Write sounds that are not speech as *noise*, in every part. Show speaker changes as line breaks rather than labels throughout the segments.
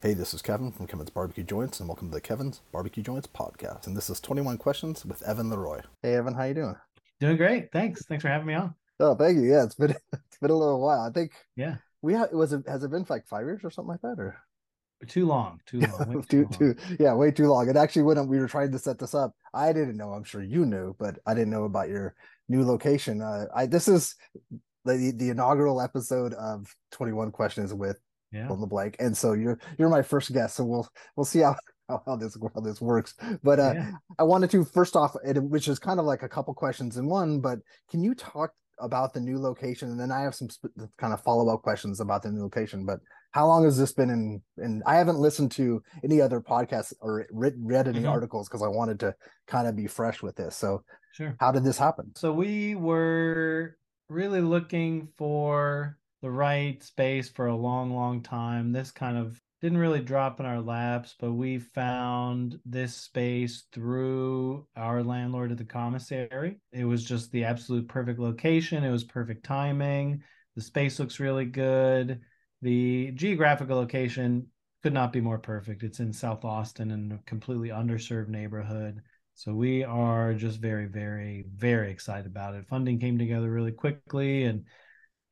Hey, this is Kevin from Kevin's Barbecue Joints, and welcome to the Kevin's Barbecue Joints podcast. And this is 21 Questions with Evan LeRoy. Hey, Evan, how you doing?
Doing great. Thanks. Thanks for having me on.
Oh, thank you. Yeah, it's been *laughs* it's been a little while. I think
Yeah.
we ha- was it has it been like five years or something like that, or
Too long. Too long. way *laughs*
too,
long.
too, yeah, way too long. And actually, when we were trying to set this up, I didn't know. I'm sure you knew, but I didn't know about your new location. Uh, I this is the the inaugural episode of 21 Questions with
Yeah.
on the blank, and so you're you're my first guest. So we'll we'll see how *laughs* how, how this how this works. But uh,
Yeah.
I wanted to first off, which is kind of like a couple questions in one. But can you talk about the new location, and then I have some sp- kind of follow up questions about the new location. But how long has this been in? And I haven't listened to any other podcasts or read, read any
Mhm.
articles because I wanted to kind of be fresh with this. So
Sure.
how did this happen?
So we were really looking for the right space for a long, long time. This kind of didn't really drop in our laps, but we found this space through our landlord at the commissary. It was just the absolute perfect location. It was perfect timing. The space looks really good. The geographical location could not be more perfect. It's in South Austin in a completely underserved neighborhood. So we are just very, very, very excited about it. Funding came together really quickly and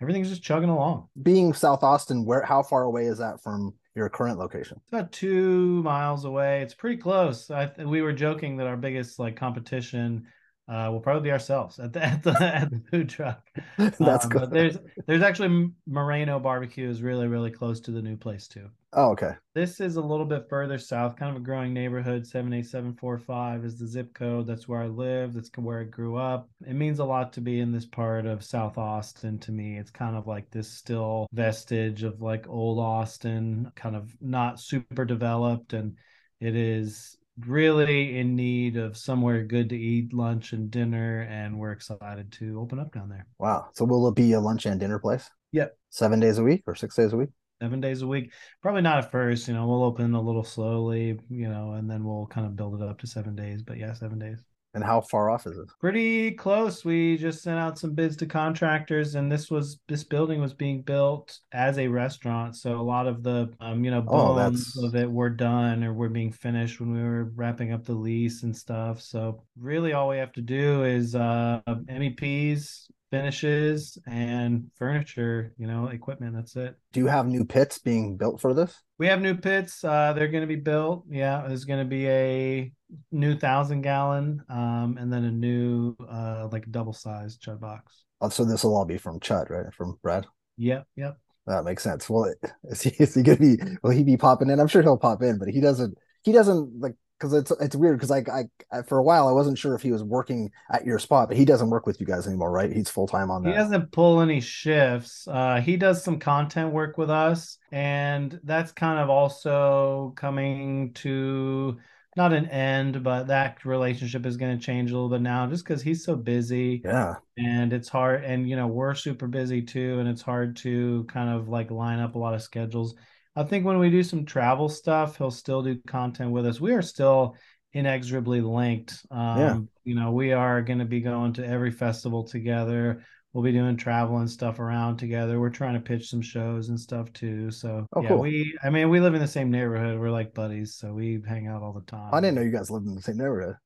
everything's just chugging along.
Being South Austin, where how far away is that from your current location?
It's about two miles away. It's pretty close. I we were joking that our biggest like competition uh, will probably be ourselves at the *laughs* at the, at the food truck. *laughs*
That's
Um,
good.
There's there's actually Moreno Barbecue is really really close to the new place too.
Oh, okay.
This is a little bit further south, kind of a growing neighborhood. 78745 is the zip code. That's where I live. That's where I grew up. It means a lot to be in this part of South Austin to me. It's kind of like this still vestige of like old Austin, kind of not super developed. And it is really in need of somewhere good to eat lunch and dinner. And we're excited to open up down there.
Wow. So will it be a lunch and dinner place?
Yep.
Seven days a week or six days a week?
seven days a week. Probably not at first, you know, we'll open a little slowly, you know, and then we'll kind of build it up to seven days. But yeah, seven days.
And how far off is it?
Pretty close. We just sent out some bids to contractors, and this was this building was being built as a restaurant. So a lot of the um, you know,
Oh,
bones
that's-
of it were done or were being finished when we were wrapping up the lease and stuff. So really all we have to do is uh MEPs, finishes, and furniture, you know, equipment. That's it.
Do you have new pits being built for this?
We have new pits. Uh, they're going to be built. Yeah, there's going to be a new thousand gallon, um, and then a new uh, like double sized chud box.
Oh, so this will all be from Chud, right? From Brad.
Yep, yep.
That makes sense. Well, *laughs* is he, is he gonna be? Will he be popping in? I'm sure he'll pop in, but he doesn't. He doesn't like because it's it's weird because I, I for a while I wasn't sure if he was working at your spot, but he doesn't work with you guys anymore, right? He's full time on that.
He doesn't pull any shifts. Uh, he does some content work with us, and that's kind of also coming to not an end, but that relationship is going to change a little bit now, just because he's so busy.
Yeah,
and it's hard and you know we're super busy too and it's hard to kind of like line up a lot of schedules i think when we do some travel stuff he'll still do content with us we are still inexorably linked um
Yeah.
you know we are going to be going to every festival together we'll be doing travel and stuff around together we're trying to pitch some shows and stuff too so
Oh,
yeah
cool.
we i mean we live in the same neighborhood we're like buddies so we hang out all the time
I didn't know you guys lived in the same neighborhood.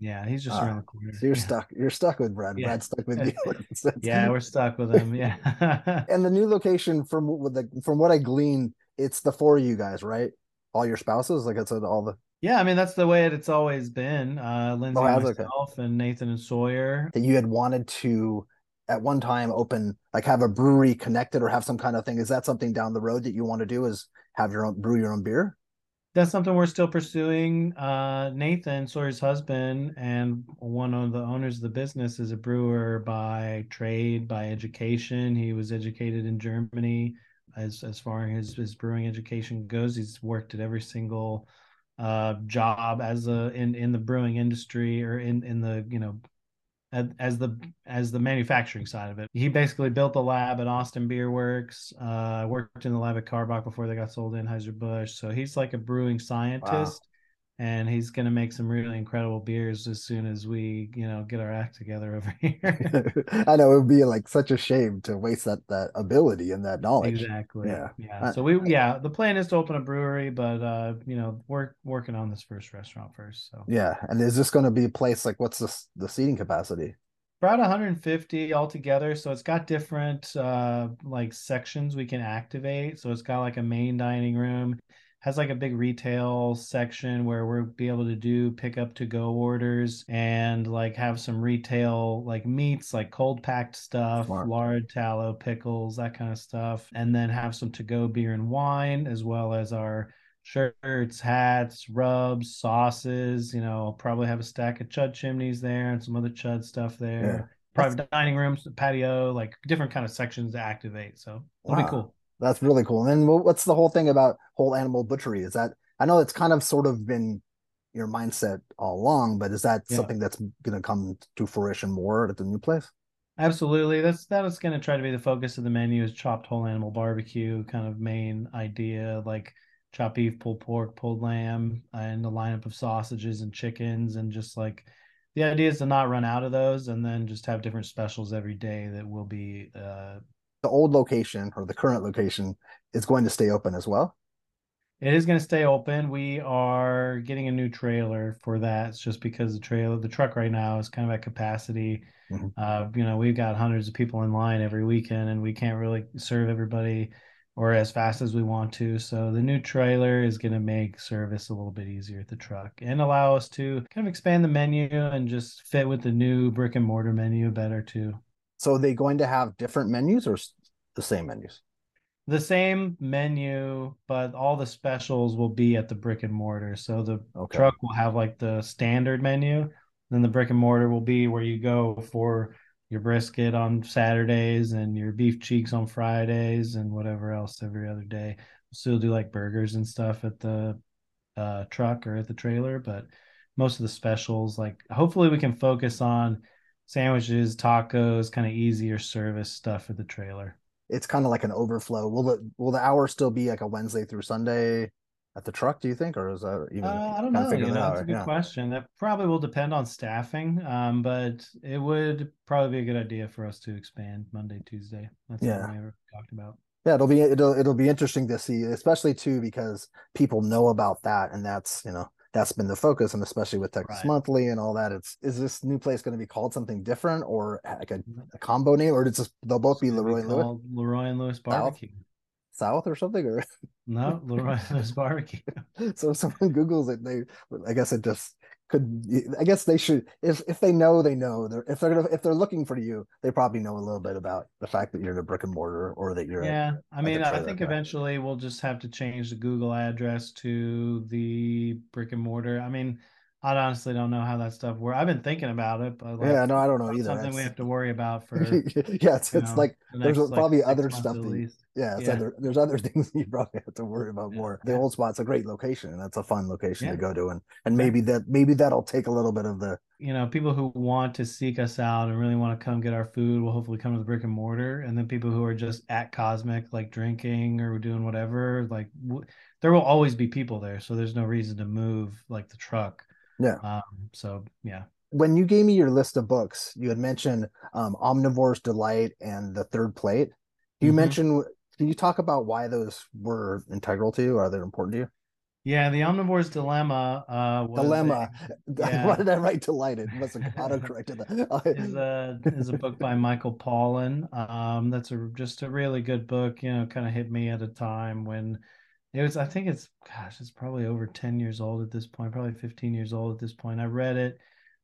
yeah he's just
Ah,
around the corner
So you're
yeah.
stuck. You're stuck with Brad.
Yeah.
Brad's stuck with you. *laughs*
yeah we're stuck with him yeah *laughs*
and the new location from with the from what I gleaned, it's the four of you guys, right? All your spouses, like I said, all the
Yeah, I mean that's the way it, it's always been. Uh Lindsay
Oh,
and
it? Okay.
and Nathan and Sawyer.
that you had wanted to at one time open like have a brewery connected or have some kind of thing. Is that something down the road that you want to do? Is have your own brew your own beer?
That's something we're still pursuing. Uh Nathan, Sawyer's husband and one of the owners of the business is a brewer by trade, by education. He was educated in Germany as as far as his brewing education goes. He's worked at every single uh job as a in in the brewing industry or in in the, you know, as, the as the manufacturing side of it. He basically built the lab at Austin Beer Works. Uh, worked in the lab at Karbach before they got sold to Anheuser Busch. So he's like a brewing scientist, and he's going to make some really incredible beers as soon as we you know get our act together *laughs* over here *laughs*
I know it would be like such a shame to waste that that ability and that knowledge.
exactly
Yeah.
yeah so we yeah the plan is to open a brewery but uh you know we're working on this first restaurant first so
Yeah, and is this going to be a place like what's the the seating capacity?
about 150 altogether so it's got different uh like sections we can activate so it's got like a main dining room has like a big retail section where we'll be able to do pick up to go orders and like have some retail like meats like cold packed stuff
Smart.
lard tallow pickles that kind of stuff and then have some to go beer and wine as well as our shirts hats rubs sauces you know probably have a stack of chud chimneys there and some other chud stuff there private dining rooms patio like different kind of sections to activate so it'll
Wow.
be cool
That's really cool. And then what's the whole thing about whole animal butchery? Is that I know it's kind of sort of been your mindset all along, but is that
Yeah.
something that's going to come to fruition more at the new place?
Absolutely. That's that is going to try to be the focus of the menu is chopped whole animal barbecue kind of main idea like chopped beef, pulled pork, pulled lamb, and the lineup of sausages and chickens and just like the idea is to not run out of those and then just have different specials every day that will be uh
The old location or the current location is going to stay open as well.
It is going to stay open. We are getting a new trailer for that. It's just because the trailer, the truck right now is kind of at capacity.
Mhm.
Uh, you know, we've got hundreds of people in line every weekend, and we can't really serve everybody or as fast as we want to. So the new trailer is going to make service a little bit easier at the truck and allow us to kind of expand the menu and just fit with the new brick and mortar menu better too.
So are they going to have different menus or the same menus?
the same menu, but all the specials will be at the brick and mortar. So the
Okay.
truck will have like the standard menu, then the brick and mortar will be where you go for your brisket on Saturdays and your beef cheeks on Fridays and whatever else every other day. We'll still do like burgers and stuff at the uh, truck or at the trailer, but most of the specials, like hopefully we can focus on sandwiches, tacos, kind of easier service stuff at the trailer.
It's kind of like an overflow. Will the will the hour still be like a Wednesday through Sunday at the truck? Do you think, or is that even?
Uh, I don't know. You know, that's a good
yeah.
question. That probably will depend on staffing, um, but it would probably be a good idea for us to expand Monday, Tuesday. That's
Yeah.
something we ever talked about.
Yeah, it'll be it'll it'll be interesting to see, especially too because people know about that, and that's you know that's been the focus, and especially with Texas
Right.
Monthly and all that. It's is this new place going to be called something different or like a, mm-hmm. a combo name, or just they'll both be LeRoy and Lewis
LeRoy and Lewis Barbecue.
South or something, or
No, LeRoy and Lewis *laughs* Barbecue.
so if someone Google's it, they I guess it just could I guess they should if if they know they know they're if they're gonna if they're looking for you they probably know a little bit about the fact that you're in a brick and mortar or that you're
Yeah, I
a
mean, I think eventually we'll just have to change the Google address to the brick and mortar. I mean, I honestly don't know how that stuff works. I've been thinking about it, but like,
yeah no I don't know either
something we have to worry about *laughs* for
yeah it's, it's
know,
like
the
there's
next, like,
probably
six
other stuff that Yeah, it's
Yeah.
other, there's other *laughs* things you probably have to worry about
Yeah,
more. The
yeah.
old spot's a great location, and that's a fun location to go to, and and maybe that maybe that'll take a little bit of the
you know, people who want to seek us out and really want to come get our food will hopefully come to the brick and mortar. And then people who are just at Cosmic, like drinking or doing whatever, like w- there will always be people there. So there's no reason to move like the truck.
Yeah.
Um, so yeah.
when you gave me your list of books, you had mentioned um, Omnivore's Delight and The Third Plate. Do you
Mhm.
mention? Can you talk about why those were integral to you? Are they important to you?
Yeah. The Omnivore's Dilemma uh, was a- *laughs*
Dilemma.
yeah.
Why did I write Delight? It must have auto-corrected *laughs*
is
that.
a is a book by Michael Pollan. Um, that's a just a really good book. You know, kind of hit me at a time when it was. I think it's gosh, it's probably over ten years old at this point. Probably fifteen years old at this point. I read it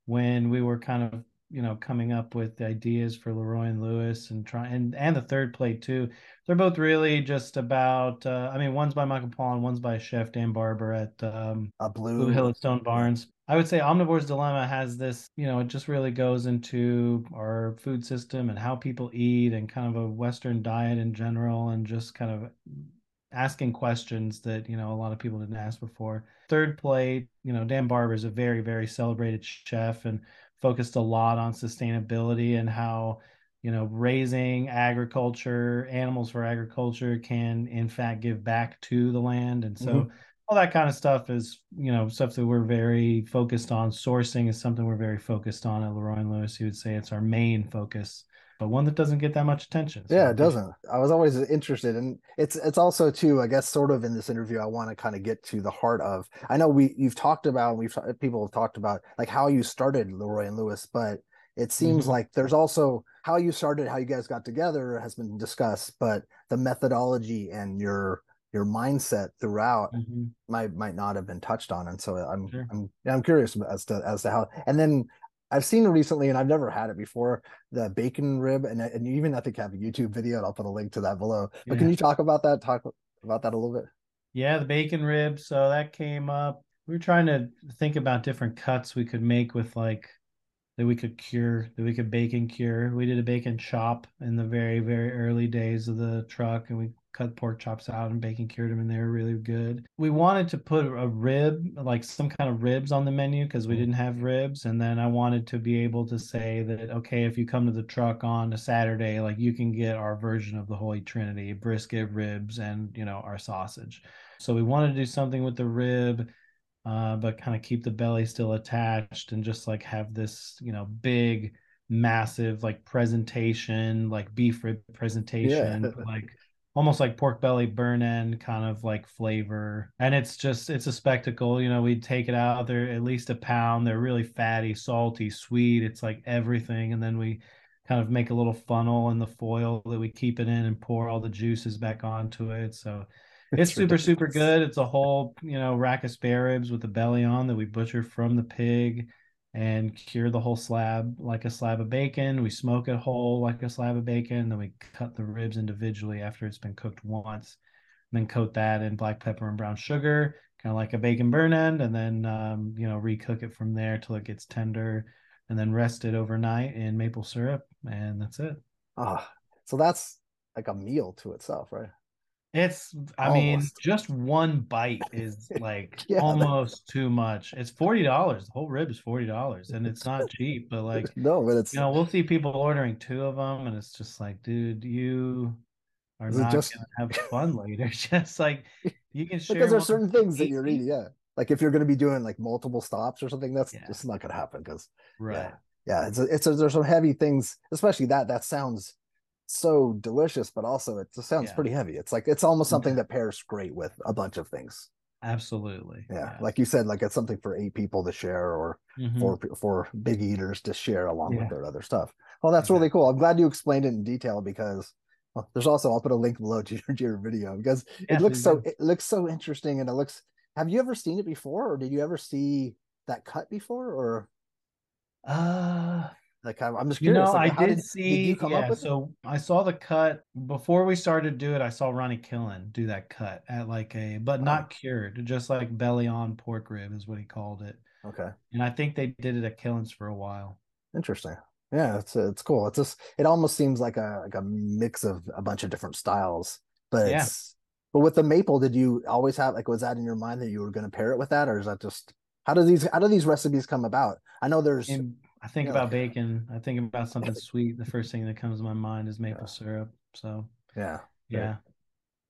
when we were kind of you know coming up with the ideas for LeRoy and Lewis and try and and the third plate too. They're both really just about. Uh, I mean, one's by Michael Pollan, one's by Chef Dan Barber at um,
a blue.
Blue Hill at Stone Barns. I would say Omnivore's Dilemma has this, you know, it just really goes into our food system and how people eat and kind of a Western diet in general and just kind of asking questions that, you know, a lot of people didn't ask before. Third plate, you know, Dan Barber is a very, very celebrated chef and focused a lot on sustainability and how, you know, raising agriculture, animals for agriculture can in fact give back to the land. And so
Mhm.
all that kind of stuff is you know stuff that we're very focused on. Sourcing is something we're very focused on at LeRoy and Lewis. You would say it's our main focus but one that doesn't get that much attention.
So yeah, it doesn't. I was always interested, and it's it's also too, I guess, sort of in this interview, I want to kind of get to the heart of. I know we you've talked about, we've people have talked about like how you started LeRoy and Lewis, but it seems mm-hmm. like there's also how you started, how you guys got together has been discussed, but the methodology and your your mindset throughout mm-hmm. might might not have been touched on and so i'm sure. i'm i'm curious as to as to how and then I've seen it recently, and I've never had it before, the bacon rib, and and even I think have a YouTube video, and I'll put a link to that below. Yeah. But can you talk about that? Talk about that a little bit.
Yeah, the bacon rib. So that came up. We were trying to think about different cuts we could make with like that we could cure, that we could bacon cure. We did a bacon chop in the very, very early days of the truck, and we cut pork chops out and bacon cured them and they were really good. We wanted to put a rib, like some kind of ribs on the menu because we mm. didn't have ribs. And then I wanted to be able to say that, okay, if you come to the truck on a Saturday, like you can get our version of the Holy Trinity, brisket, ribs, and, you know, our sausage. So we wanted to do something with the rib. Uh, but kind of keep the belly still attached and just like have this, you know, big, massive like presentation, like beef rib presentation, yeah. like almost like pork belly burn end kind of like flavor. And it's just it's a spectacle you know we take it out they're at least a pound they're really fatty salty sweet it's like everything. And then we kind of make a little funnel in the foil that we keep it in and pour all the juices back onto it. So it's, super ridiculous. super good. It's a whole you know rack of spare ribs with the belly on that we butcher from the pig and cure the whole slab like a slab of bacon. We smoke it whole like a slab of bacon. Then we cut the ribs individually after it's been cooked once. And then coat that in black pepper and brown sugar, kind of like a bacon burn end, and then um, you know recook it from there till it gets tender, and then rest it overnight in maple syrup, and that's it.
Ah, so that's like a meal to itself, right?
It's, I almost. mean, just one bite is *laughs* like yeah, almost too much. It's forty dollars. The whole rib is forty dollars, and it's not cheap. But *laughs* like,
no, but it's
you know, we'll see people ordering two of them, and it's just like, dude, you are not just... gonna have fun later. *laughs* just like you can share
because there's certain things that you're eating. Yeah, like if you're going to be doing like multiple stops or something, that's yeah. just not going to happen. Because right, yeah, yeah it's a, it's a, there's some heavy things, especially that that sounds so delicious, but also it just sounds yeah. pretty heavy. It's like it's almost something that pairs great with a bunch of things.
Absolutely.
Yeah. yeah. Like you said, like it's something for eight people to share or mm-hmm. for for big eaters to share along yeah. with their other stuff. Well, that's really cool. I'm glad you explained it in detail because well, there's also I'll put a link below to your, to your video because it looks so it looks so interesting and it looks have you ever seen it before or did you ever see that cut before or
uh
like I'm just curious.
You know,
like,
I did, did see. Did yeah, so it? I saw the cut before we started to do it. I saw Ronnie Killen do that cut at like a, but not oh. cured, just like belly on pork rib is what he called it.
Okay.
And I think they did it at Killen's for a while.
Interesting. Yeah, it's it's cool. It's just it almost seems like a like a mix of a bunch of different styles, but yeah. it's but with the maple, did you always have like was that in your mind that you were going to pair it with that, or is that just how do these how do these recipes come about? I know there's
in, I think about bacon. I think about something *laughs* sweet. The first thing that comes to my mind is maple yeah. syrup. So
yeah,
yeah,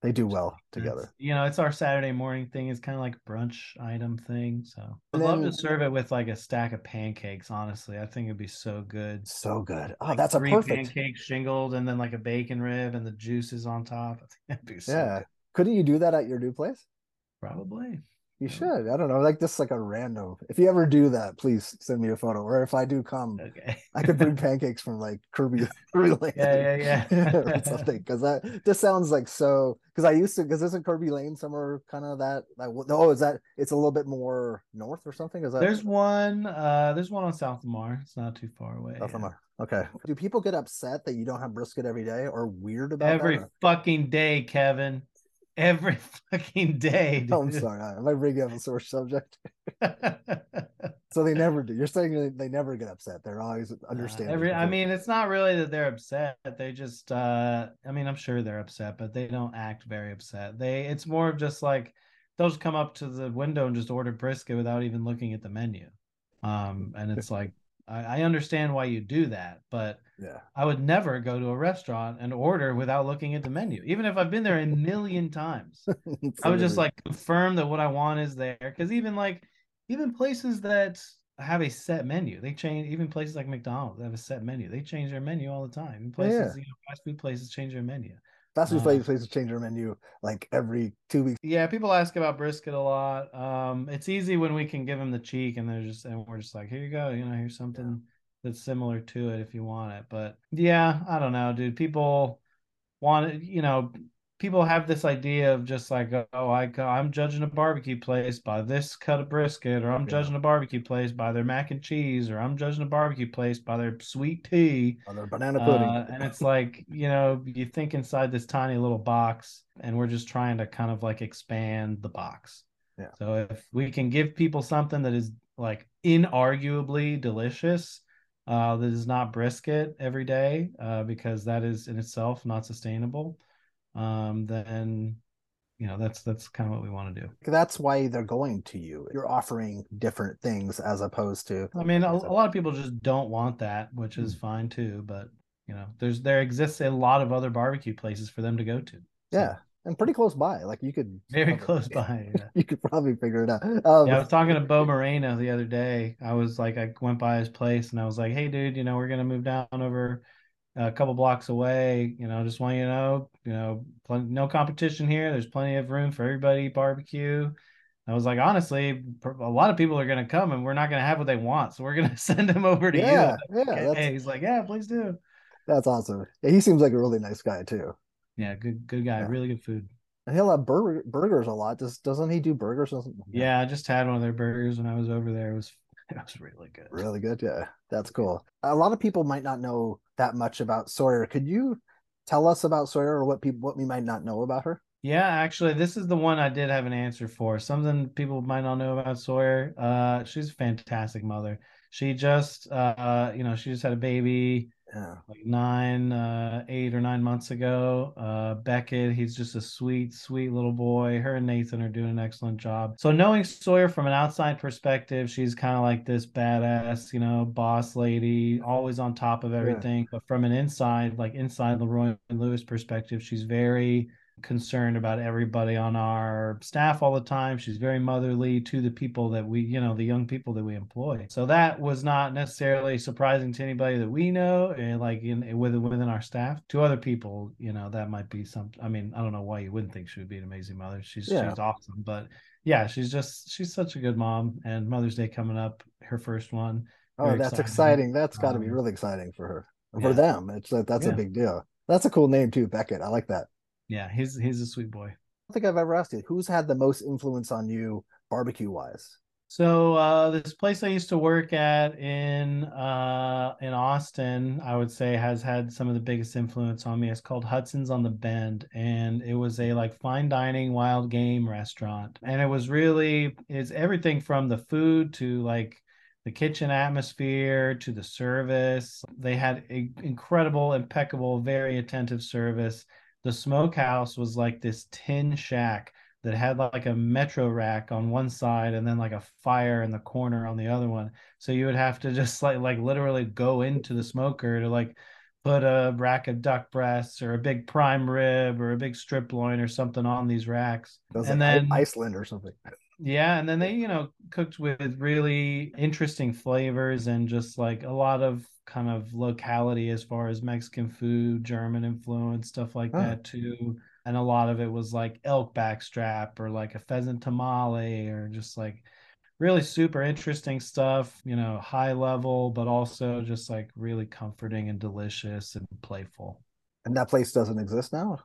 they do well together.
It's, you know, it's our Saturday morning thing. It's kind of like brunch item thing. So I'd love to serve it with like a stack of pancakes. Honestly, I think it'd be so good.
So good. Oh,
like
that's a perfect
pancake shingled, and then like a bacon rib, and the juices on top. I *laughs* think that'd be so
yeah.
Good.
Couldn't you do that at your new place?
Probably.
You should. I don't know. Like just like a random. If you ever do that, please send me a photo. Or if I do come, okay. I could bring *laughs* pancakes from like Kirby, *laughs* Kirby
Lane. Yeah, yeah, yeah. *laughs*
something because that just sounds like so. Because I used to. Because isn't Kirby Lane somewhere kind of that? Like, oh, is that? It's a little bit more north or something. Is that?
There's one. Uh, there's one on South Lamar. It's not too far away.
South. Lamar. Okay. Do people get upset that you don't have brisket every day, or weird about
every
that,
fucking day, Kevin? Every *laughs* fucking day. *laughs*
Oh, I'm sorry. I might bring up a sore subject. *laughs* so they never do. You're saying they never get upset. They're always understanding. Uh,
every, I mean, it's not really that they're upset. They just, uh, I mean, I'm sure they're upset, but they don't act very upset. They, it's more of just like they'll just come up to the window and just order brisket without even looking at the menu. Um, and it's like, I, I understand why you do that, but
Yeah.
I would never go to a restaurant and order without looking at the menu, even if I've been there a million times. *laughs* I would just like confirm that what I want is there. Because even like even places that have a set menu, they change. Even places like McDonald's that have a set menu, they change their menu all the time. And
Yeah, yeah.
places, you know, fast food places change their menu.
Fast food
uh,
places places change their menu like every two weeks.
Yeah, people ask about brisket a lot. Um, it's easy when we can give them the cheek, and they're just and we're just like, here you go, you know, here's something that's similar to it if you want it. But yeah, I don't know, dude. People want it, you know. People have this idea of just like, oh, I, I'm judging a barbecue place by this cut of brisket, or I'm
Yeah.
judging a barbecue place by their mac and cheese, or I'm judging a barbecue place by their sweet tea.
or their banana pudding.
Uh, and it's like, you know, you think inside this tiny little box, and we're just trying to kind of like expand the box.
Yeah.
So if we can give people something that is like inarguably delicious, uh, that is not brisket every day, uh, because that is in itself not sustainable, um, then you know that's that's kind of what we want to do.
That's why they're going to you. You're offering different things as opposed to
I mean, a, a lot of people just don't want that, which is
Mm.
fine too. But you know, there's there exists a lot of other barbecue places for them to go to. So,
yeah, and pretty close by. Like you could
very
probably-
close by. Yeah. *laughs*
You could probably figure it out. Um,
Yeah, I was talking to Bo *laughs* Moreno the other day. I was like, I went by his place and I was like, "Hey, dude, you know, we're gonna move down over a couple blocks away. You know, just want you to know, you know, plenty, no competition here. There's plenty of room for everybody to barbecue." I was like, honestly, a lot of people are gonna come and we're not gonna have what they want, so we're gonna *laughs* send them over to
yeah,
you.
yeah, *laughs* that's
He's like, "Yeah, please do."
that's awesome. Yeah, he seems like a really nice guy too.
Yeah, good, good guy.
Yeah.
Really good food.
And he'll have burger, burgers a lot. Does doesn't he do burgers? or something?
Yeah, I just had one of their burgers when I was over there. It was, *laughs* it was really good.
Really good. Yeah, that's cool. A lot of people might not know that much about Sawyer. Could you tell us about Sawyer or what people what we might not know about her?
Yeah, actually, this is the one I did have an answer for. Something people might not know about Sawyer. Uh, she's a fantastic mother. She just, uh, you know, she just had a baby
Yeah.
like nine, uh, eight or nine months ago. Uh, Beckett, he's just a sweet, sweet little boy. Her and Nathan are doing an excellent job. So knowing Sawyer from an outside perspective, she's kind of like this badass, you know, boss lady, always on top of everything. But from an inside, like inside LeRoy and Lewis perspective, she's very concerned about everybody on our staff all the time. She's very motherly to the people that we, you know, the young people that we employ. So that was not necessarily surprising to anybody that we know, and like in within within our staff. To other people, you know, that might be some. I mean, I don't know why you wouldn't think she would be an amazing mother. She's
Yeah.
she's awesome, but yeah, she's just she's such a good mom. And Mother's Day coming up, her first one.
Oh,
Very
that's
exciting.
exciting. That's got to be
Um,
really exciting for her. And
yeah.
For them, it's like that's
Yeah.
a big deal. That's a cool name too, Beckett. I like that.
Yeah, he's he's a sweet boy.
I don't think I've ever asked you who's had the most influence on you barbecue wise.
So uh, this place I used to work at in uh, in Austin, I would say has had some of the biggest influence on me. It's called Hudson's on the Bend, and it was a like fine dining wild game restaurant, and it was really it's everything from the food to like the kitchen atmosphere to the service. They had incredible, impeccable, very attentive service. The smokehouse was like this tin shack that had like a metro rack on one side and then like a fire in the corner on the other one. So you would have to *laughs* just like like literally go into the smoker to like put a rack of duck breasts or a big prime rib or a big strip loin or something on these racks.
That
and
like
then
Iceland or something. *laughs*
yeah, and then they, you know, cooked with really interesting flavors and just like a lot of kind of locality as far as Mexican food, German influence, stuff like
Huh.
that too. And a lot of it was like elk backstrap or like a pheasant tamale or just like really super interesting stuff, you know, high level, but also just like really comforting and delicious and playful.
And that place doesn't exist now.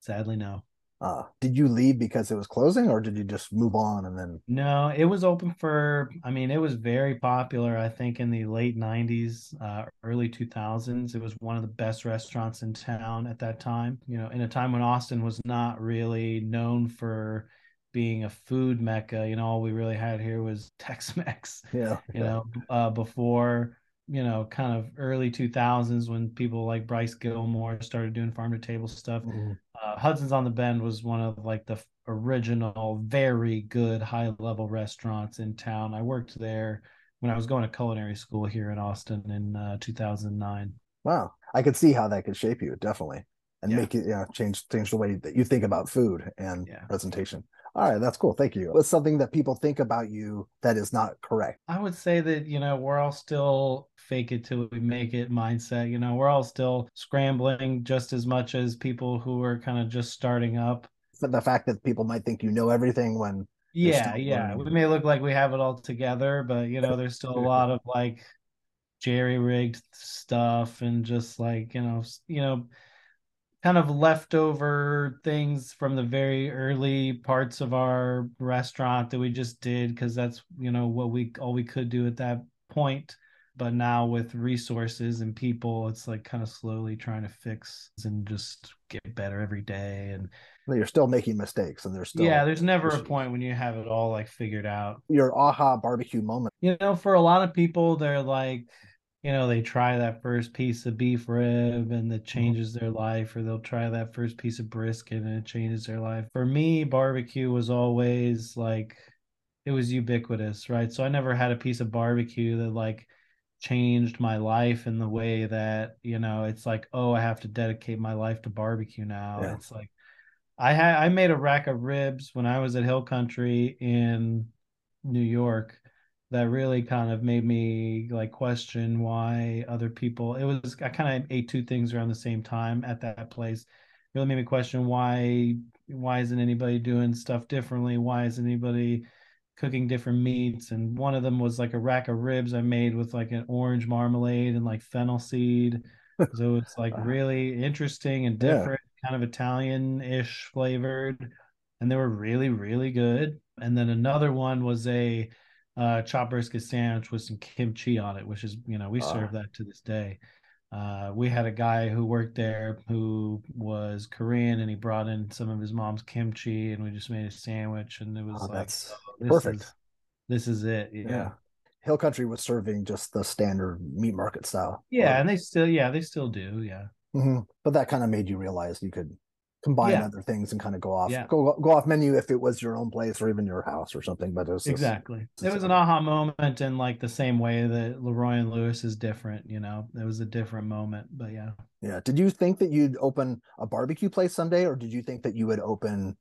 Sadly, no.
Uh, did you leave because it was closing, or did you just move on and then?
No, it was open for, I mean, it was very popular, I think, in the late 90s, uh, early 2000s. It was one of the best restaurants in town at that time, you know, in a time when Austin was not really known for being a food mecca. You know, all we really had here was *laughs* Tex Mex,
Yeah,
you know, uh, before, you know, kind of early 2000s when people like Bryce Gilmore started doing farm to table stuff
Mhm.
uh, Hudson's on the Bend was one of like the original, very good high level restaurants in town. I worked there when I was going to culinary school here in Austin in uh, 2009.
Wow, I could see how that could shape you definitely, and
Yeah.
make it yeah change change the way that you think about food and
Yeah.
presentation. All right, that's cool. Thank you. What's something that people think about you that is not correct?
I would say that, you know, we're all still fake it till we make it mindset. You know, we're all still scrambling just as much as people who are kind of just starting up.
But the fact that people might think you know everything when
Yeah, yeah.
learning.
We may look like we have it all together, but you know, there's still a lot of like jerry rigged stuff and just like, you know, you know, kind of leftover things from the very early parts of our restaurant that we just did because that's, you know, what we all we could do at that point. But now with resources and people, it's like kind of slowly trying to fix and just get better every day. And
you're still making mistakes and there's still
yeah, there's never a point when you have it all like figured out.
your aha barbecue moment.
You know, for a lot of people, they're like, you know, they try that first piece of beef rib and it mm-hmm. changes their life, or they'll try that first piece of brisket and it changes their life. For me, barbecue was always like, it was ubiquitous, right? So I never had a piece of barbecue that like changed my life in the way that, you know, it's like, oh, I have to dedicate my life to barbecue now.
Yeah.
It's like, I had I made a rack of ribs when I was at Hill Country in New York that really kind of made me like question why other people it was I kind of ate two things around the same time at that place. it Really made me question why why isn't anybody doing stuff differently? Why isn't anybody cooking different meats? And one of them was like a rack of ribs I made with like an orange marmalade and like fennel seed. *laughs* So it's like really interesting and
Yeah.
different, kind of Italian-ish flavored, and they were really, really good. And then another one was a uh, chopped brisket sandwich with some kimchi on it, which is, you know, we
Ah.
serve that to this day. Uh, we had a guy who worked there who was Korean, and he brought in some of his mom's kimchi, and we just made a sandwich, and it was
Oh,
like, oh, this
perfect.
is this is it.
Yeah.
Yeah.
Hill Country was serving just the standard meat market style.
Yeah, and they still, yeah, they still do. Yeah.
Mhm. But that kind of made you realize you could combine
Yeah.
other things and kind of go off
Yeah.
go go off menu if it was your own place or even your house or something. But it was
Exactly.
it's
It was an aha moment in like the same way that LeRoy and Lewis is different, you know. It was a different moment, but yeah.
yeah. Did you think that you'd open a barbecue place someday, or did you think that you would open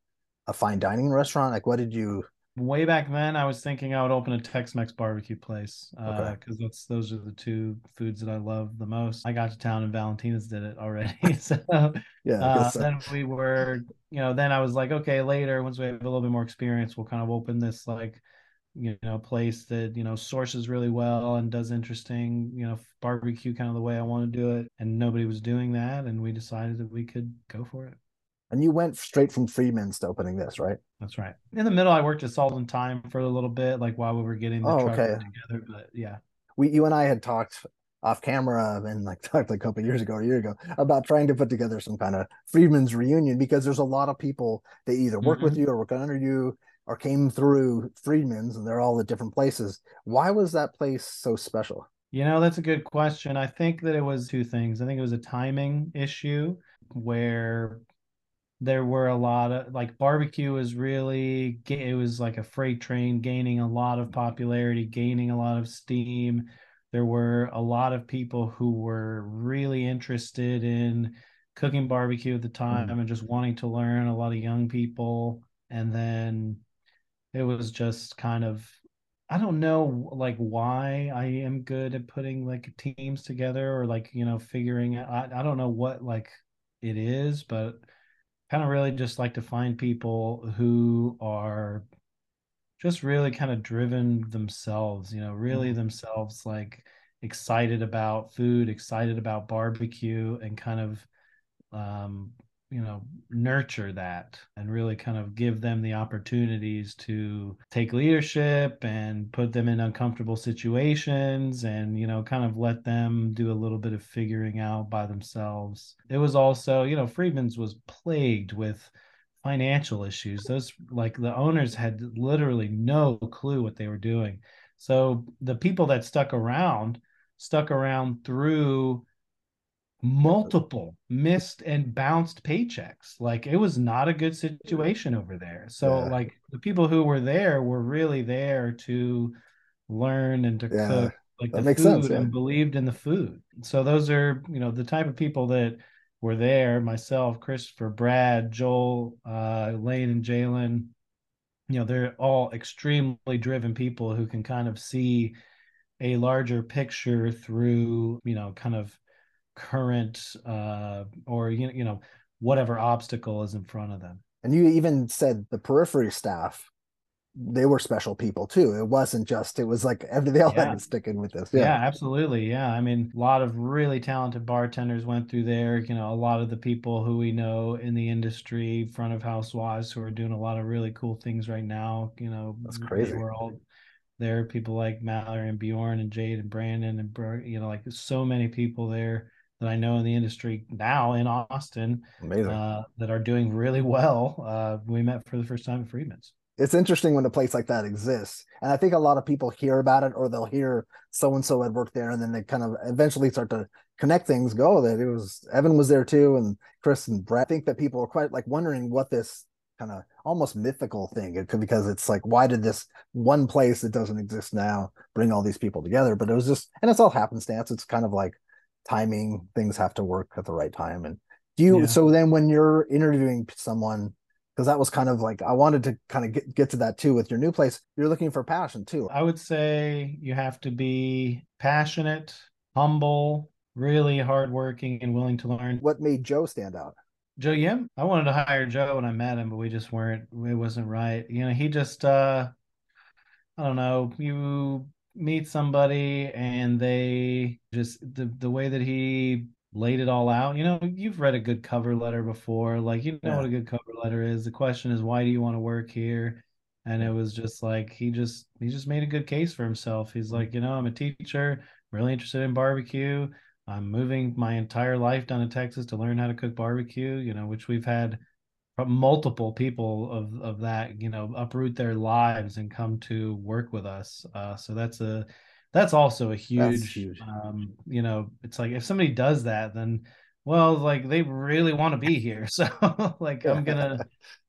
a fine dining restaurant? Like, what did you?
Way back then, I was thinking I would open a Tex-Mex barbecue place
Okay.
because that's those are the two foods that I love the most. I got to town and Valentina's did it already, *laughs* so
Yeah,
uh,
so.
then we were, you know, then I was like, okay, later once we have a little bit more experience, we'll kind of open this like, you know, place that you know sources really well and does interesting, you know, barbecue kind of the way I want to do it. And nobody was doing that, and we decided that we could go for it.
And you went straight from Freedmen's to opening this, right?
That's right. In the middle, I worked at Salt and Time for a little bit, like while we were getting the
Oh,
truck
okay.
together. But yeah,
we you and I had talked off camera and like *laughs* talked like a couple years ago or a year ago about trying to put together some kind of Freedmen's reunion because there's a lot of people that either work with mm-hmm. you or work under you or came through Freedman's and they're all at different places. Why was that place so special?
You know, that's a good question. I think that it was two things. I think it was a timing issue where there were a lot of like barbecue was really it was like a freight train gaining a lot of mm-hmm. popularity, gaining a lot of steam. There were a lot of people who were really interested in cooking barbecue at the mm-hmm. time and just wanting to learn, a lot of young people. And then it was just kind of I don't know like why I am good at putting like teams together or like you know figuring out I, I don't know what like it is but kind of really just like to find people who are just really kind of driven themselves you know really
Mhm.
themselves like excited about food excited about barbecue and kind of um you know nurture that and really kind of give them the opportunities to take leadership and put them in uncomfortable situations and you know kind of let them do a little bit of figuring out by themselves. It was also you know Freedmen's was plagued with financial issues. Those like the owners had literally no clue what they were doing. So the people that stuck around stuck around through multiple missed and bounced paychecks. Like it was not a good situation over there. So
Yeah.
like the people who were there were really there to learn and to
Yeah,
cook like
that
the
makes
food
sense, yeah.
and believed in the food. So those are, you know, the type of people that were there, myself, Christopher, Brad, Joel, uh, Lane and Jalen, you know, they're all extremely driven people who can kind of see a larger picture through, you know, kind of current uh or you know, you know, whatever obstacle is in front of them.
And you even said the periphery staff, they were special people too. It wasn't just, it was like every, they all
Yeah.
had to stick in with this.
Yeah.
Yeah.
absolutely. Yeah. I mean, a lot of really talented bartenders went through there. You know, a lot of the people who we know in the industry, front of house wise, who are doing a lot of really cool things right now. You know,
That's crazy.
were all there. People like Mallory and Bjorn and Jade and Brandon and, you know, like so many people there that I know in the industry now in Austin uh, that are doing really well. Uh, we met for the first time at Freedmen's.
it's interesting when a place like that exists. And I think a lot of people hear about it or they'll hear so and so had worked there and then they kind of eventually start to connect things, go that it was Evan was there too and Chris and Brett. I think that people are quite like wondering what this kind of almost mythical thing it could because it's like why did this one place that doesn't exist now bring all these people together? But it was just and it's all happenstance. It's kind of like timing, things have to work at the right time. And do you
Yeah.
so then when you're interviewing someone because that was kind of like I wanted to kind of get, get to that too with your new place. You're looking for passion too.
I would say you have to be passionate, humble, really hardworking, and willing to learn.
What made Joe stand out?
Joe Yim, I wanted to hire Joe when I met him, but we just weren't, it wasn't right. You know, he just, uh, I don't know, you meet somebody and they just, the, the way that he laid it all out, you know, you've read a good cover letter before. Like, you know
Yeah.
what a good cover letter is. The question is, why do you want to work here? And it was just like, he just, he just made a good case for himself. He's like, you know, I'm a teacher, really interested in barbecue. I'm moving my entire life down to Texas to learn how to cook barbecue, you know, which we've had multiple people of of that, you know, uproot their lives and come to work with us. Uh, so that's a that's also a huge,
huge.
um, you know, it's like if somebody does that, then well, like they really want to be here. *laughs* So like I'm gonna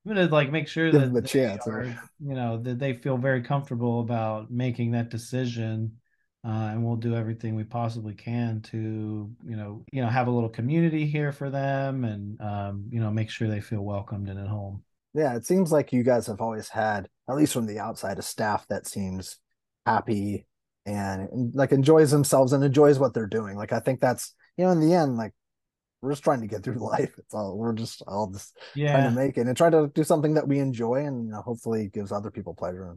I'm gonna like make sure
Give
that
them a chance,
are,
right?
you know, that they feel very comfortable about making that decision uh, and we'll do everything we possibly can to you know you know have a little community here for them and um, you know make sure they feel welcomed and at home
Yeah, it seems like you guys have always had, at least from the outside, a staff that seems happy and, like enjoys themselves and enjoys what they're doing. Like I think that's you know in the end, like we're just trying to get through *laughs* life. It's all we're just all just
yeah.
trying to make it and try to do something that we enjoy and you know, hopefully gives other people pleasure.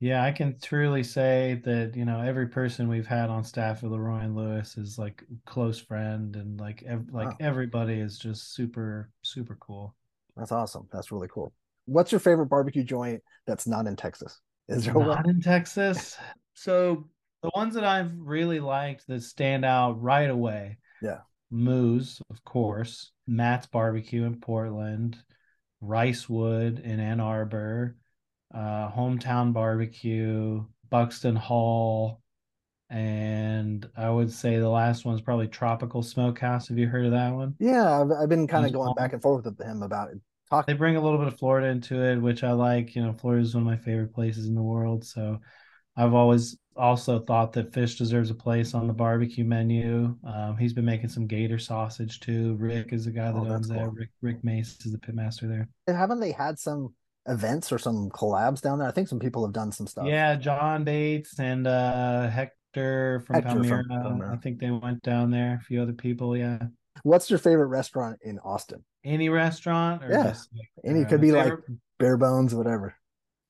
Yeah i can truly say that you know every person we've had on staff at leroy and lewis is like close friend and like ev- like
Wow.
everybody is just super super cool
That's awesome. That's really cool. What's your favorite barbecue joint that's not in Texas? Is there one?
not in texas *laughs* so the ones that i've really liked that stand out right away
Yeah.
Moose, of course, Matt's Barbecue in Portland, Ricewood in Ann Arbor, uh, Hometown Barbecue, Buxton Hall, and I would say the last one's probably Tropical Smokehouse. Have you heard of that one?
Yeah, I've, I've been kind of going back and forth with him about it.
They bring a little bit of Florida into it, which I like. You know, Florida is one of my favorite places in the world. So I've always also thought that fish deserves a place on the barbecue menu. Um, he's been making some gator sausage too. Rick is the guy that
Oh,
owns that. Rick Rick Mace is the pitmaster there.
Haven't they had some events or some collabs down there? I think some people have done some stuff.
Yeah, John Bates and uh, Hector from
Hector from
Palmira.
Palmira.
I think they went down there. A few other people. Yeah.
What's your favorite restaurant in Austin?
Any restaurant or
Yeah.
just like,
Any
uh,
could be like bare bones, whatever.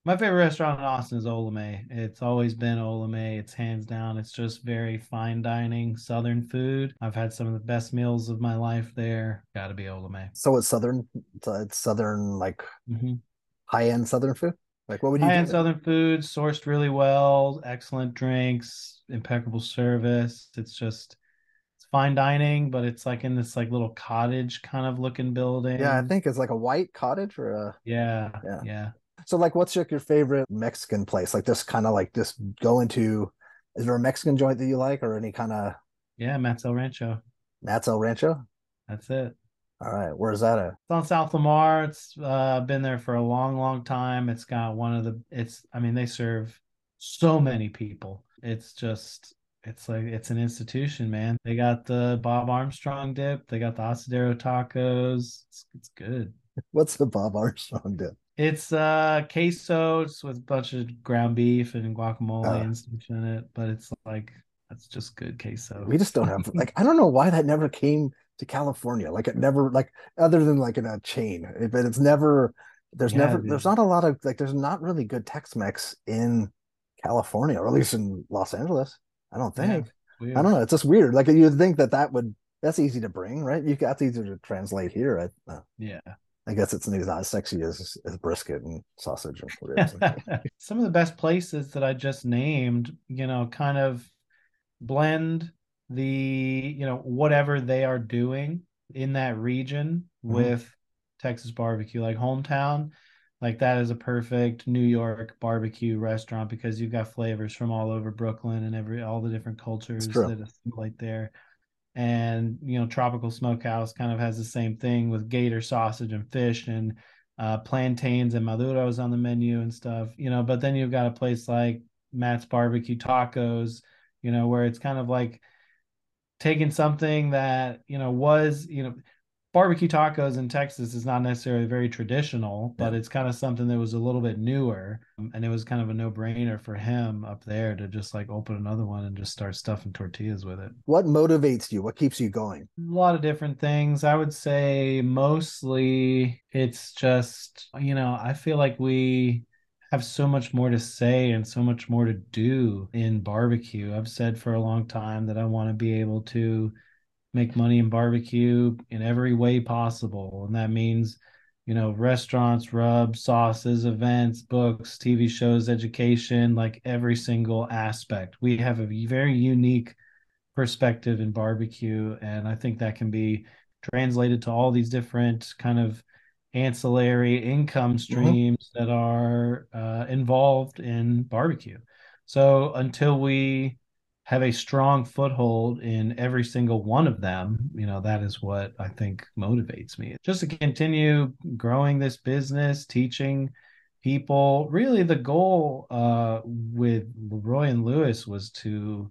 My favorite restaurant in Austin is Olamaie. It's always been Olamaie. It's hands down. It's just very fine dining, southern food. I've had some of the best meals of my life there. Got to be Olamaie.
So it's southern. It's southern, like
Mm-hmm.
High end southern food. Like what would you do?
high end
there?
southern food, sourced really well, excellent drinks, impeccable service. It's just it's fine dining, but it's like in this like little cottage kind of looking building.
Yeah, I think it's like a white cottage or a.
Yeah,
Yeah.
yeah.
So like, what's like your favorite Mexican place? Like this kind of like this go into. Is there a Mexican joint that you like, or any kind of
Yeah, Matt's El Rancho.
El Rancho?
That's it.
All right, where's that at?
It's on South Lamar. It's uh, been there for a long, long time. It's got one of the. It's. I mean, they serve so many people. It's just it's like it's an institution, man. They got the Bob Armstrong dip, they got the Asadero tacos. It's, it's good. *laughs*
What's the Bob Armstrong dip?
It's uh queso it's with a bunch of ground beef and guacamole
Uh.
and stuff in it, but it's like that's just good queso.
We just don't have *laughs* like I don't know why that never came to California. Like it never like other than like in a chain, It- but it's never there's
Yeah,
never
dude.
there's not a lot of like there's not really good Tex-Mex in California or at least in Los Angeles. I don't think.
Weird.
I don't know. It's just weird. Like you'd think that that would that's easy to bring, right? You got easier to translate here. I, uh,
Yeah.
I guess it's not as sexy as as brisket and sausage and. *laughs*
Some of the best places that I just named, you know, kind of blend the, you know, whatever they are doing in that region
Mhm.
with Texas barbecue, like hometown. Like that is a perfect New York barbecue restaurant because you've got flavors from all over Brooklyn and every all the different cultures that assimilate there. And you know, Tropical Smokehouse kind of has the same thing with gator sausage and fish and uh, plantains and maduros on the menu and stuff, you know. But then you've got a place like Matt's Barbecue Tacos, you know, where it's kind of like taking something that you know was you know barbecue tacos in Texas is not necessarily very traditional, but it's kind of something that was a little bit newer, um, and it was kind of a no brainer for him up there to just like open another one and just start stuffing tortillas with it
what motivates you? What keeps you going?
a lot of different things. I would say mostly it's just, you know, I feel like we have so much more to say and so much more to do in barbecue. I've said for a long time that I want to be able to make money in barbecue in every way possible. And that means, you know, restaurants, rubs, sauces, events, books, TV shows, education, like every single aspect. We have a very unique perspective in barbecue and i think that can be translated to all these different kind of ancillary income streams that are uh, involved in barbecue. So until we have a strong foothold in every single one of them you know that is what i think motivates me. Just to continue growing this business teaching people really the goal uh, with roy and lewis was to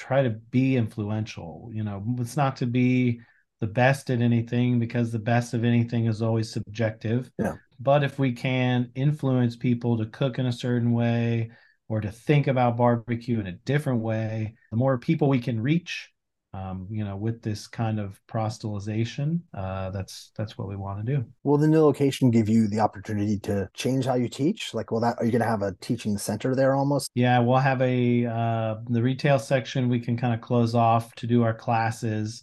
try to be influential. You know, it's not to be the best at anything because the best of anything is always subjective.
Yeah.
But if we can influence people to cook in a certain way or to think about barbecue in a different way, the more people we can reach, um, you know, with this kind of proselytization, uh, that's that's what we want to do.
Will the new location give you the opportunity to change how you teach? Like, will that are you going to have a teaching center there almost?
Yeah, we'll have a uh, the retail section we can kind of close off to do our classes.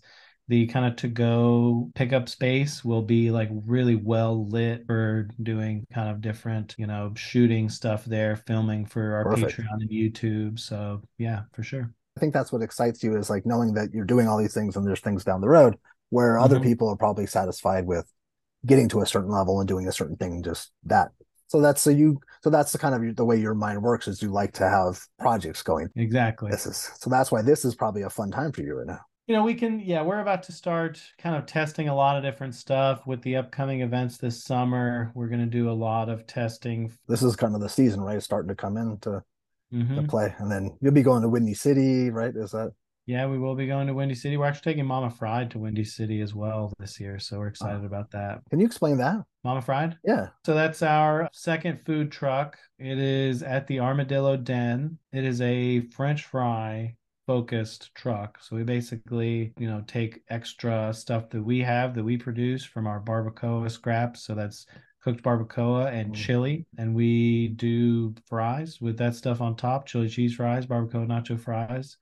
The kind of to go pickup space will be like really well lit for doing kind of different, you know, shooting stuff there, filming for our
Perfect.
Patreon and YouTube. So yeah, for sure.
I think that's what excites you is like knowing that you're doing all these things and there's things down the road where other
Mhm.
people are probably satisfied with getting to a certain level and doing a certain thing, just that. So that's so you so that's the kind of the way your mind works is you like to have projects going.
Exactly.
This is so that's why this is probably a fun time for you right now.
You know we can yeah we're about to start kind of testing a lot of different stuff with the upcoming events this summer we're going to do a lot of testing
This is kind of the season, right? It's starting to come in to, to
Mhm.
play. And then you'll be going to Windy City, right? Is that
yeah we will be going to windy city we're actually taking mama fried to windy city as well this year so we're excited about that
can you explain that?
mama fried
Yeah.
so that's our second food truck it is at the armadillo den it is a french fry focused truck. So we basically you know take extra stuff that we have that we produce from our barbacoa scraps. So that's cooked barbacoa and
Mm.
chili. And we do fries with that stuff on top chili cheese fries barbacoa nacho fries.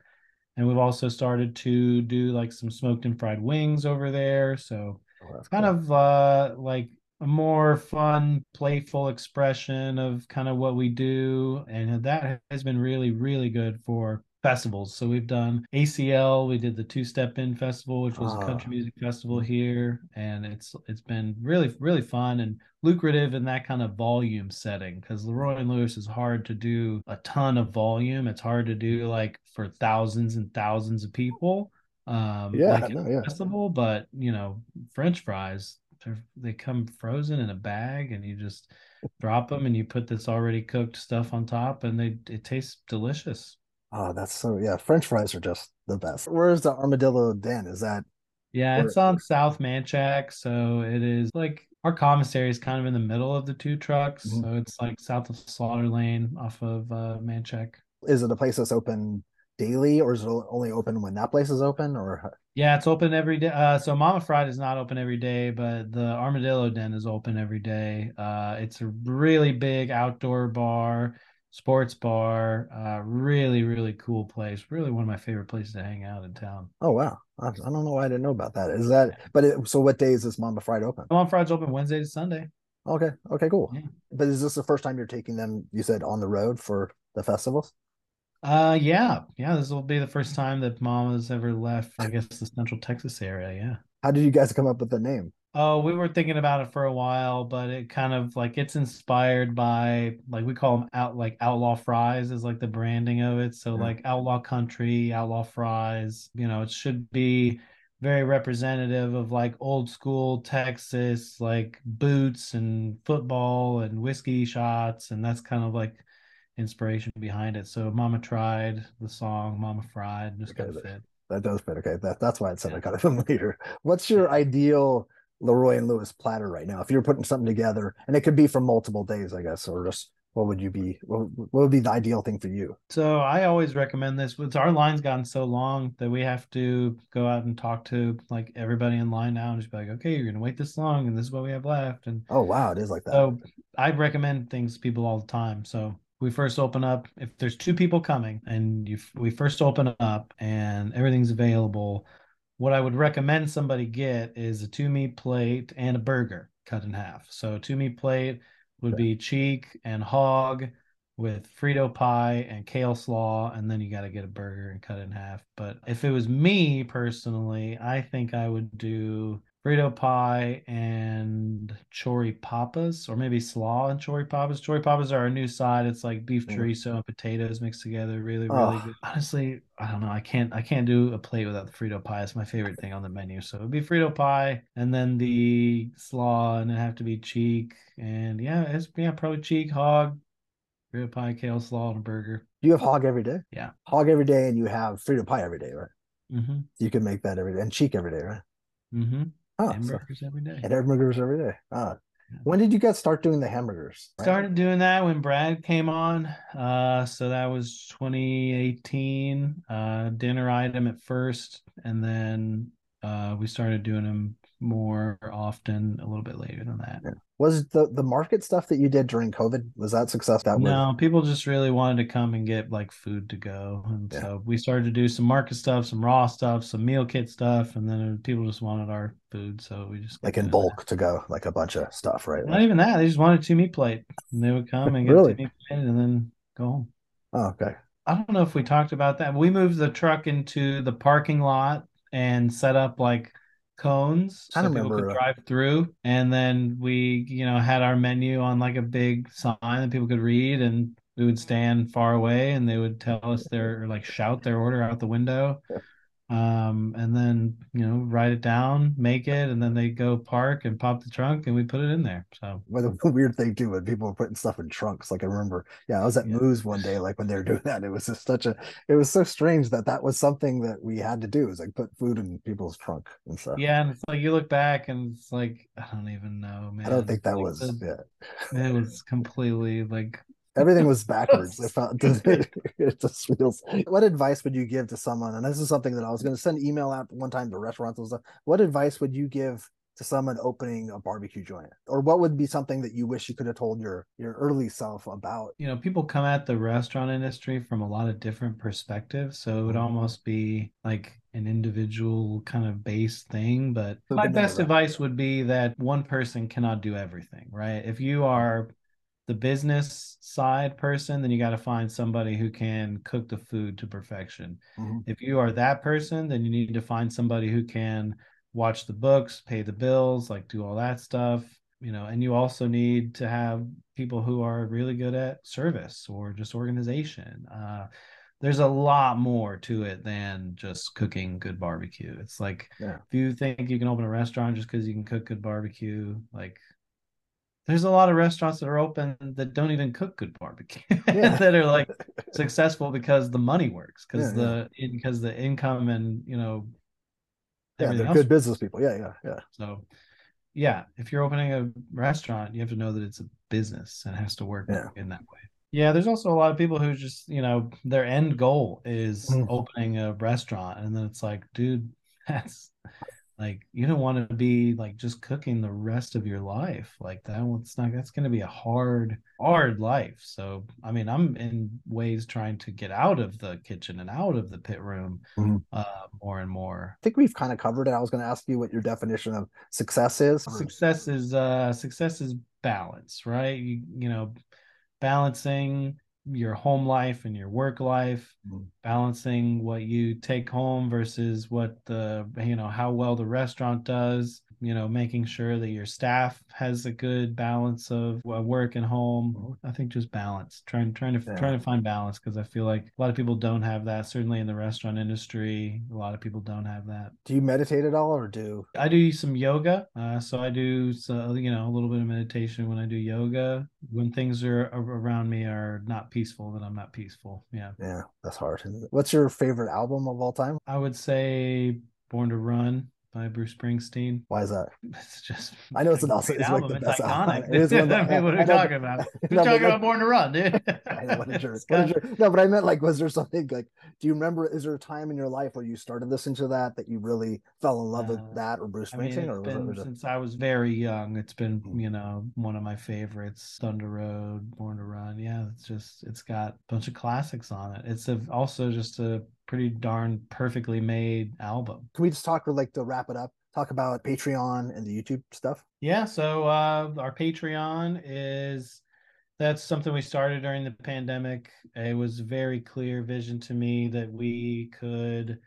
And we've also started to do like some smoked and fried wings over there. So
Oh, that's
kind
cool.
of uh like a more fun playful expression of kind of what we do. And that has been really really good for festivals so we've done acl we did the Two Step Inn festival which was a country
Ah.
music festival here and it's it's been really really fun and lucrative in that kind of volume setting because leroy and lewis is hard to do a ton of volume it's hard to do like for thousands and thousands of people um
Yeah,
like
no, yeah.
festival, but you know, French fries they're- they come frozen in a bag, and you just drop them, and you put this already cooked stuff on top, and they it tastes delicious.
Oh, that's so yeah. French fries are just the best. Where's the Armadillo Den? Is that
Yeah,
Where-
it's on South Manchac, so it is like our commissary is kind of in the middle of the two trucks,
Mhm.
so it's like south of Slaughter Lane off of uh, Manchac.
is it a place that's open daily or is it only open when that place is open or
Yeah, it's open every day. Uh, so Mama Fried is not open every day, but the Armadillo Den is open every day. Uh, it's a really big outdoor bar, sports bar. Uh, really, really cool place. Really one of my favorite places to hang out in town.
oh wow. I, I don't know why I didn't know about that. Is that but it, so what days is this Mama Fried open?
Mama Fried's open Wednesday to Sunday.
Okay. Okay, cool.
Yeah.
But is this the first time you're taking them, you said on the road for the festivals?
Uh, yeah, yeah. This will be the first time that Mama's ever left. I guess the Central Texas area. Yeah.
How did you guys come up with the name?
Oh, we were thinking about it for a while, but it kind of like it's inspired by like we call them out like outlaw fries is like the branding of it. So
Yeah.
like outlaw country, outlaw fries, you know, it should be very representative of like old school Texas, like boots and football and whiskey shots, and that's kind of like inspiration behind it. So Mama tried the song, Mama Fried, just
Okay,
kind of fit.
That does fit. Okay. That that's why it said
Yeah.
I got it from *laughs* later. What's your ideal LeRoy and Lewis platter right now? If you're putting something together, and it could be for multiple days, I guess, or just what would you be what, what would be the ideal thing for you?
So I always recommend this. It's our line's gotten so long that we have to go out and talk to like everybody in line now and just be like, okay, you're gonna wait this long and this is what we have left. And
Oh wow, it is like that.
so I recommend things to people all the time. So we first open up if there's two people coming and you we first open up and everything's available. What I would recommend somebody get is a two meat plate and a burger cut in half. So a two meat plate would
Okay.
be cheek and hog with Frito pie and kale slaw, and then you got to get a burger and cut it in half. But if it was me personally, I think I would do Frito pie and chori papas, or maybe slaw and chori papas. Chori papas are our new side. It's like beef
Mhm.
chorizo and potatoes mixed together. Really, really
Oh.
good. Honestly, I don't know. I can't. I can't do a plate without the Frito pie. It's my favorite thing on the menu. So it'd be Frito pie, and then the slaw, and it have to be cheek, and yeah, it's yeah probably cheek, hog, Frito pie, kale slaw, and a burger.
Do you have hog every day?
Yeah.
Hog every day, and you have Frito pie every day, right?
Mm-hmm.
You can make that every day, and cheek every day, right?
Mm-hmm.
Oh, so,
Hamburgers every day.
and hamburgers every day. Ah,
Yeah.
when did you guys start doing the hamburgers? Right?
Started doing that when Brad came on. Uh, so that was 2018. Uh, dinner item at first, and then uh, we started doing them more often a little bit later than that.
Yeah. Was the the market stuff that you did during COVID was that success? That was
No, people just really wanted to come and get like food to go, and
Yeah.
so we started to do some market stuff, some raw stuff, some meal kit stuff, and then people just wanted our food, so we just
like in
doing that.
bulk to go, like a bunch of stuff, right?
Not even that; they just wanted two meat plate, and they would come and get
Really?
a two meat plate, and then go home.
Oh, okay.
I don't know if we talked about that. We moved the truck into the parking lot and set up like cones
I
so people could
uh,
drive through. And then we, you know, had our menu on like a big sign that people could read and we would stand far away and they would tell us their or like shout their order out the window. *laughs* Um, and then, you know, write it down, make it, and then they go park and pop the trunk and we put it in there. So
Well, *laughs* the weird thing too, when people were putting stuff in trunks, like I remember, yeah, I was at
Yeah.
Moose one day, like when they were doing that, it was just such a, it was so strange that that was something that we had to do, is like put food in people's trunk and stuff.
yeah, and it's like you look back and it's like I don't even know, man.
I don't think that
Like,
was,
the-
yeah,
It *laughs* was completely like
everything was backwards. It *laughs* felt, *laughs* it just feels. What advice would you give to someone? And this is something that I was going to send email out one time to restaurants and stuff. What advice would you give to someone opening a barbecue joint, or what would be something that you wish you could have told your your early self about?
you know people come at the restaurant industry from a lot of different perspectives so it would
Mhm.
almost be like an individual kind of base thing but my best advice would be that one person cannot do everything right if you are the business side person then you got to find somebody who can cook the food to perfection
Mhm.
if you are that person then you need to find somebody who can watch the books pay the bills like do all that stuff you know and you also need to have people who are really good at service or just organization uh there's a lot more to it than just cooking good barbecue it's like
Yeah.
if you think you can open a restaurant just because you can cook good barbecue like there's a lot of restaurants that are open that don't even cook good barbecue *laughs* yeah. that are like successful because the money works because yeah, the yeah. because the income and you know
yeah they're good business people yeah yeah yeah
so yeah if you're opening a restaurant you have to know that it's a business and has to work in that way yeah there's also a lot of people who just you know their end goal is mm. opening a restaurant and then it's like dude *laughs* that's like you don't want to be like just cooking the rest of your life like that it's not that's going to be a hard hard life. So i mean i'm in ways trying to get out of the kitchen and out of the pit room mm-hmm. uh, more and more.
I think we've kind of covered it. I was going to ask you what your definition of success is
success is uh success is balance right? You, you know balancing your home life and your work life mm-hmm. balancing what you take home versus what the you know how well the restaurant does you know making sure that your staff has a good balance of work and home. I think just balance trying trying to yeah. trying to find balance because i feel like a lot of people don't have that certainly in the restaurant industry a lot of people don't have that.
Do you meditate at all or do?
I do some yoga uh, so i do so, you know a little bit of meditation when i do yoga. When things are around me are not peaceful then i'm not peaceful yeah.
Yeah that's hard what's your favorite album of all time?
I would say born to run by Bruce Springsteen.
Why is that? *laughs*
It's just
I know it's an awesome it's
album. Like it's iconic. It is one *laughs* the, I mean, what are we talking about? We're no, talking about Born to Run, dude. *laughs*
no, but I meant like, was there something like? Do you remember? Is there a time in your life where you started listening to that that you really fell in love uh, with that or Bruce Springsteen? I mean,
or been, it, since I was very young, it's been mm-hmm. you know one of my favorites. Thunder Road, Born to Run. Yeah, it's just it's got a bunch of classics on it. It's a, also just a pretty darn perfectly made album.
Can we just talk like to wrap it up? Talk about Patreon and the YouTube stuff.
Yeah, so uh, our Patreon is that's something we started during the pandemic. It was very clear vision to me that we could,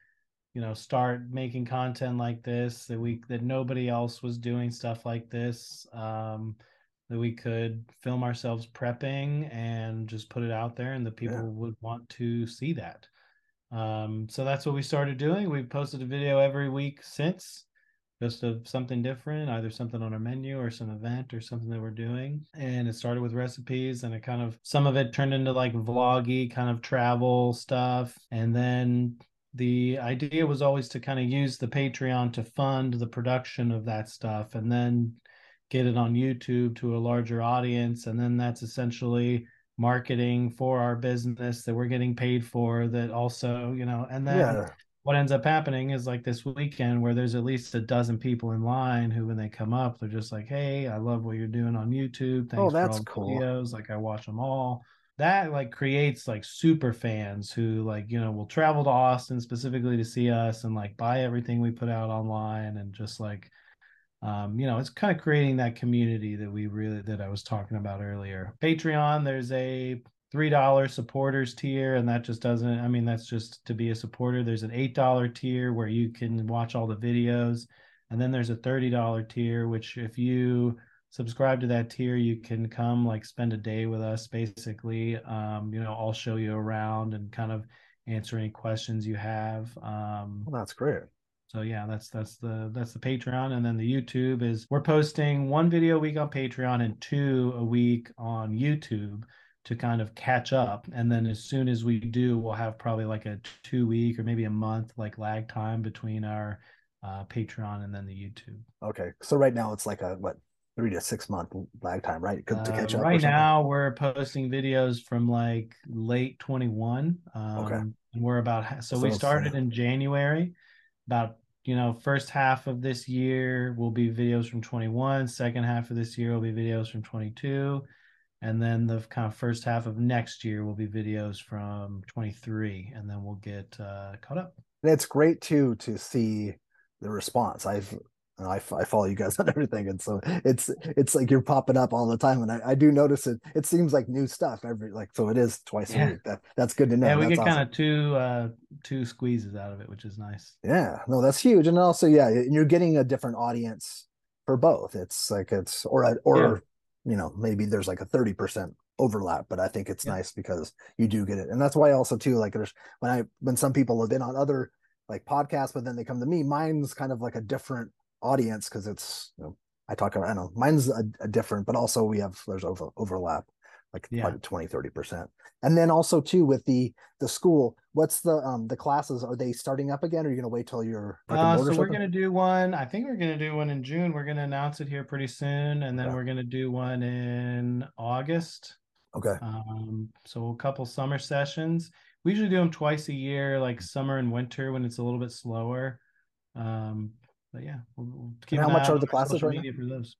you know, start making content like this. That we that nobody else was doing stuff like this. Um, that we could film ourselves prepping and just put it out there, and the people yeah. would want to see that. Um, so that's what we started doing. We've posted a video every week since, just of something different, either something on our menu or some event or something that we're doing. And it started with recipes, and it kind of some of it turned into like vloggy kind of travel stuff, and then the idea was always to kind of use the Patreon to fund the production of that stuff, and then get it on YouTube to a larger audience, and then that's essentially marketing for our business that we're getting paid for that also you know and then yeah. what ends up happening is like this weekend where there's at least a dozen people in line who when they come up they're just like hey i love what you're doing on youtube oh,
thanks oh, that's for all cool.
videos like i watch them all that like creates like super fans who like you know will travel to austin specifically to see us and like buy everything we put out online and just like um, you know, it's kind of creating that community that we really that I was talking about earlier. Patreon, there's a three dollar supporters tier, and that just doesn't. I mean, that's just to be a supporter. There's an eight dollar tier where you can watch all the videos, and then there's a thirty dollar tier, which if you subscribe to that tier, you can come like spend a day with us. Basically, um, you know, I'll show you around and kind of answer any questions you have. Um,
well, that's great.
So yeah, that's that's the that's the Patreon, and then the YouTube is we're posting one video a week on Patreon and two a week on YouTube to kind of catch up. And then as soon as we do, we'll have probably like a two week or maybe a month like lag time between our uh, Patreon and then the YouTube.
Okay, so right now it's like a what three to six month lag time, right? To,
to
catch
uh,
up.
Right now, we're posting videos from like late twenty one. Um, okay. And we're about so, so we started in January about you know first half of this year will be videos from 21 second half of this year will be videos from 22 and then the kind of first half of next year will be videos from 23 and then we'll get uh, caught up.
And it's great too to see the response. I've I, I follow you guys *laughs* on everything and so it's it's like you're popping up all the time and I, I do notice it it seems like new stuff every like so it is twice yeah. a week that that's good to know
yeah we
that's
get awesome. kind of two uh two squeezes out of it which is nice
yeah no that's huge and also yeah you're getting a different audience for both it's like it's or or yeah. you know maybe there's like a 30 percent overlap but i think it's yeah. nice because you do get it and that's why also too like there's when i when some people have been on other like podcasts but then they come to me mine's kind of like a different audience because it's you know I talk about. I don't know mine's a, a different, but also we have there's over overlap like
Yeah.
probably 20 30 percent and then also too with the the school what's the um the classes are they starting up again or are you gonna wait till you're
Uh, so we're gonna do one. I think we're gonna do one in June. We're gonna announce it here pretty soon, and then
Okay.
we're gonna do one in August.
okay
Um, so a couple summer sessions. We usually do them twice a year, like summer and winter when it's a little bit slower. Um, but yeah, we'll, we'll keep
how much are the classes right now?
for those.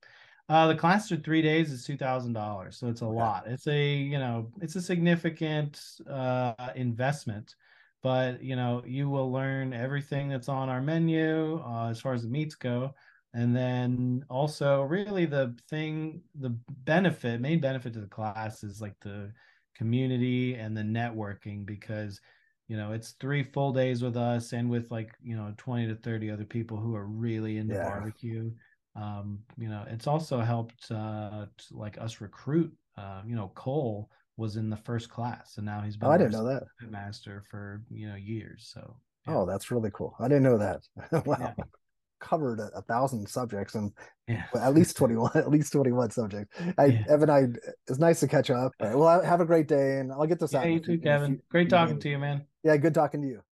Uh, the class for three days is two thousand dollars, so it's a
Okay.
lot. It's a you know it's a significant uh investment, but you know you will learn everything that's on our menu uh, as far as the meats go, and then also really the thing the benefit main benefit to the class is like the community and the networking because you know it's three full days with us and with like you know 20 to 30 other people who are really into
Yeah.
barbecue um you know it's also helped uh like us recruit uh you know cole was in the first class and now he's been
oh i didn't know that
master for you know years so yeah.
oh that's really cool i didn't know that *laughs* wow
Yeah.
Covered a, a thousand subjects and
yeah.
well, at least 21 *laughs* at least 21 subjects. I
Yeah.
evan i it's nice to catch up right well have a great day and i'll get this
yeah
out
you too kevin.
few-
great talking
days.
to you man.
Yeah good talking to you